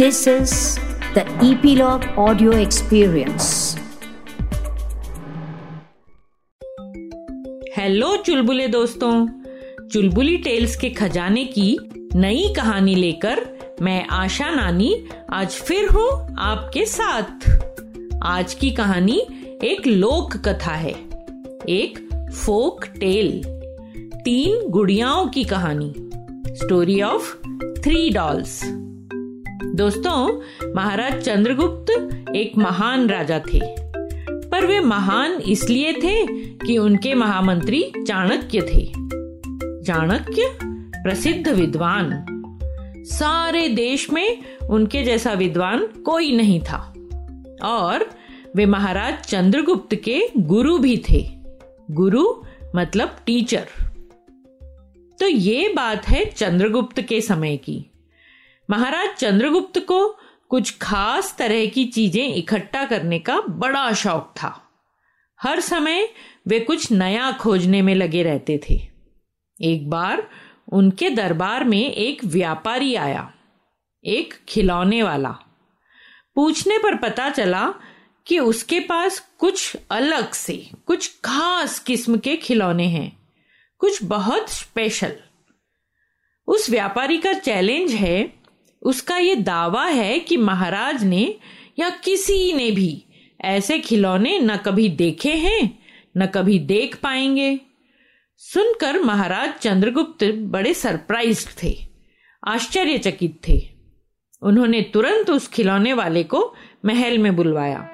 This is the Epilogue Audio Experience. Hello चुलबुले दोस्तों। चुलबुली tales के खजाने की नई कहानी लेकर मैं आशा नानी आज फिर हूँ आपके साथ। आज की कहानी एक लोक कथा है। एक फोक टेल तीन गुड़ियाओं की कहानी। स्टोरी ऑफ़ थ्री डॉल्स दोस्तों, महाराज चंद्रगुप्त एक महान राजा थे। पर वे महान इसलिए थे कि उनके महामंत्री चाणक्य थे। चाणक्य प्रसिद्ध विद्वान। सारे देश में उनके जैसा विद्वान कोई नहीं था। और वे महाराज चंद्रगुप्त के गुरु भी थे। गुरु मतलब टीचर। तो ये बात है चंद्रगुप्त के समय की। महाराज चंद्रगुप्त को कुछ खास तरह की चीज़ें इकट्ठा करने का बड़ा शौक था। हर समय वे कुछ नया खोजने में लगे रहते थे। एक बार उनके दरबार में एक व्यापारी आया, एक खिलौने वाला। पूछने पर पता चला कि उसके पास कुछ अलग से, कुछ खास किस्म के खिलौने हैं, कुछ बहुत स्पेशल। उस व्यापारी का चैलेंज है उसका ये दावा है कि महाराज ने या किसी ने भी ऐसे खिलौने न कभी देखे हैं, न कभी देख पाएँगे। सुनकर महाराज चंद्रगुप्त बड़े सरप्राइज़ थे, आश्चर्यचकित थे। उन्होंने तुरंत उस खिलौने वाले को महल में बुलवाया।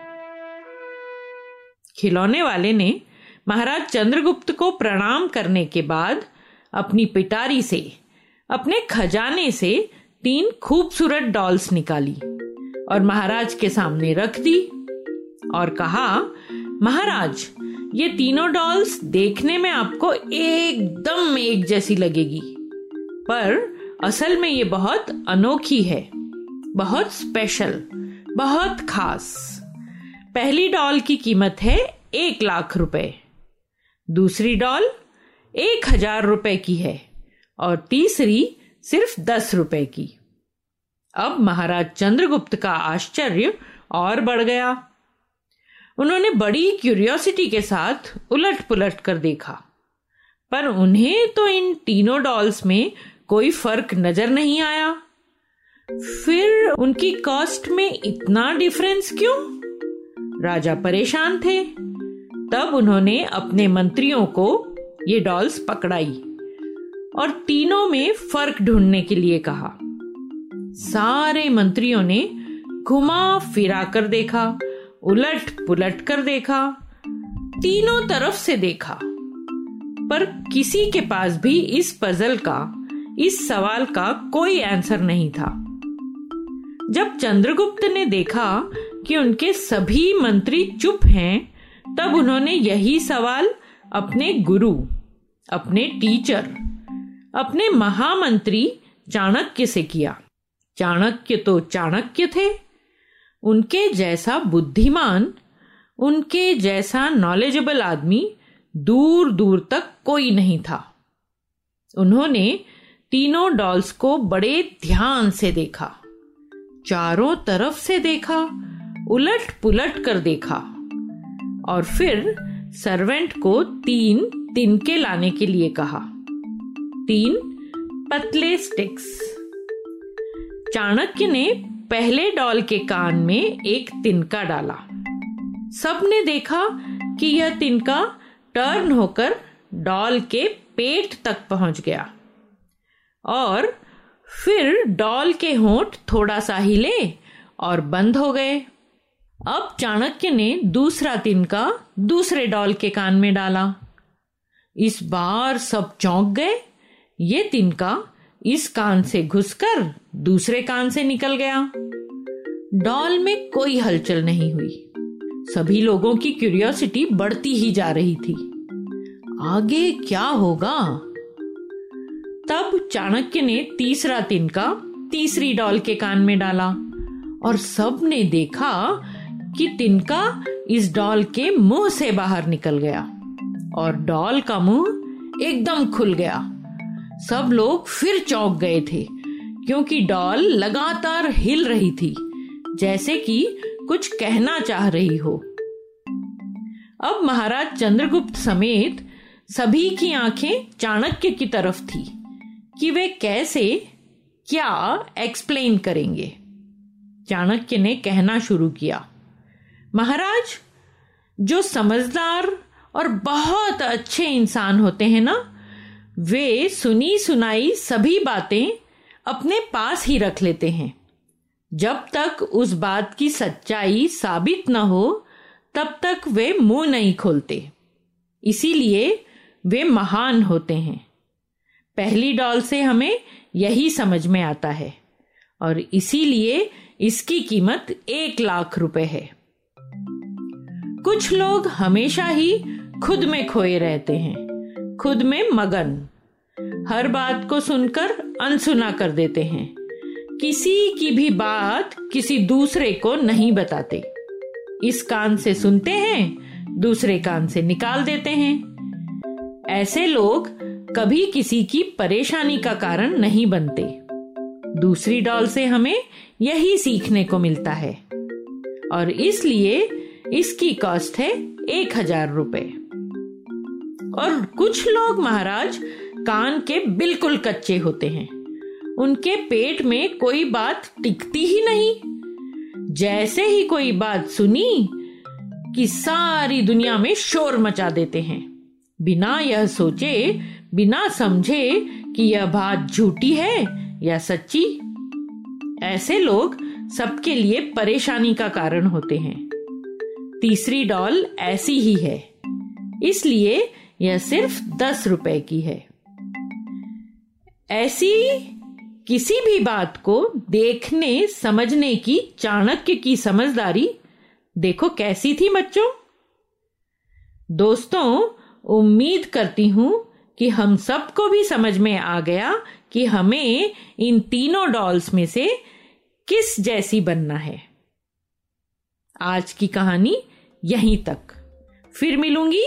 खिलौने वाले ने महाराज चंद्रगुप्त को प्रणाम करने के बाद अपनी पिटारी से, अपने खजाने से तीन खूबसूरत डॉल्स निकाली और महाराज के सामने रख दी और कहा, महाराज, ये तीनों डॉल्स देखने में आपको एकदम एक जैसी लगेगी, पर असल में ये बहुत अनोखी है, बहुत स्पेशल बहुत खास। पहली डॉल की कीमत है एक लाख रुपए, दूसरी डॉल एक हज़ार रुपए की है और तीसरी सिर्फ़ दस रुपए की। अब महाराज चंद्रगुप्त का आश्चर्य और बढ़ गया। उन्होंने बड़ी क्यूरियोसिटी के साथ उलट पुलट कर देखा। पर उन्हें तो इन तीनों डॉल्स में कोई फ़र्क नज़र नहीं आया। फिर उनकी कॉस्ट में इतना डिफरेंस क्यों? राजा परेशान थे। तब उन्होंने अपने मंत्रियों को ये डॉल्स पकड़ाई और तीनों में फ़र्क ढूँढने के लिए कहा। सारे मंत्रियों ने घुमा फिरा कर देखा, उलट पुलट कर देखा, तीनों तरफ़ से देखा। पर किसी के पास भी इस पजल का, इस सवाल का कोई आंसर नहीं था। जब चंद्रगुप्त ने देखा कि उनके सभी मंत्री चुप हैं, तब उन्होंने यही सवाल अपने गुरु, अपने टीचर अपने महामंत्री चाणक्य से किया। चाणक्य तो चाणक्य थे। उनके जैसा बुद्धिमान, उनके जैसा नॉलेजेबल आदमी दूर दूर तक कोई नहीं था। उन्होंने तीनों डॉल्स को बड़े ध्यान से देखा, चारों तरफ़ से देखा उलट पुलट कर देखा और फिर सर्वेंट को तीन तिनके लाने के लिए कहा। तीन पतले स्टिक्स चाणक्य ने पहले डॉल के कान में एक तिनका डाला। सबने देखा कि यह तिनका टर्न होकर डॉल के पेट तक पहुँच गया। और फिर डॉल के होंठ थोड़ा सा हिले और बंद हो गए। अब चाणक्य ने दूसरा तिनका दूसरे डॉल के कान में डाला। इस बार सब चौंक गए। ये तिनका इस कान से घुसकर दूसरे कान से निकल गया। डॉल में कोई हलचल नहीं हुई। सभी लोगों की क्यूरियोसिटी बढ़ती ही जा रही थी। आगे क्या होगा? तब चाणक्य ने तीसरा तिनका तीसरी डॉल के कान में डाला और सबने देखा कि तिनका इस डॉल के मुँह से बाहर निकल गया और डॉल का मुँह एकदम खुल गया। सब लोग फिर चौंक गए थे, क्योंकि डॉल लगातार हिल रही थी, जैसे कि कुछ कहना चाह रही हो। अब महाराज चंद्रगुप्त समेत सभी की आँखें चाणक्य की तरफ़ थी, कि वे कैसे, क्या एक्सप्लेन करेंगे। चाणक्य ने कहना शुरू किया, महाराज, जो समझदार और बहुत अच्छे इंसान होते हैं ना वे सुनी सुनाई सभी बातें अपने पास ही रख लेते हैं। जब तक उस बात की सच्चाई साबित न हो, तब तक वे मुँह नहीं खोलते। इसीलिए वे महान होते हैं। पहली डॉल से हमें यही समझ में आता है, और इसीलिए इसकी कीमत एक लाख रुपए है। कुछ लोग हमेशा ही खुद में खोए रहते हैं। खुद में मगन। हर बात को सुनकर अनसुना कर देते हैं। किसी की भी बात किसी दूसरे को नहीं बताते। इस कान से सुनते हैं, दूसरे कान से निकाल देते हैं। ऐसे लोग कभी किसी की परेशानी का कारण नहीं बनते। दूसरी डॉल से हमें यही सीखने को मिलता है। और इसलिए इसकी कॉस्ट है एक हज़ार रुपए। और कुछ लोग महाराज कान के बिल्कुल कच्चे होते हैं। उनके पेट में कोई बात टिकती ही नहीं। जैसे ही कोई बात सुनी कि सारी दुनिया में शोर मचा देते हैं, बिना यह सोचे, बिना समझे कि यह बात झूठी है या सच्ची, ऐसे लोग सबके लिए परेशानी का कारण होते हैं। तीसरी डॉल ऐसी ही है। इसलिए यह सिर्फ़ दस रुपए की है। ऐसी किसी भी बात को देखने, समझने की, चाणक्य की समझदारी देखो कैसी थी बच्चों। दोस्तों, उम्मीद करती हूँ कि हम सबको भी समझ में आ गया कि हमें इन तीनों डॉल्स में से किस जैसी बनना है। आज की कहानी यहीं तक। फिर मिलूँगी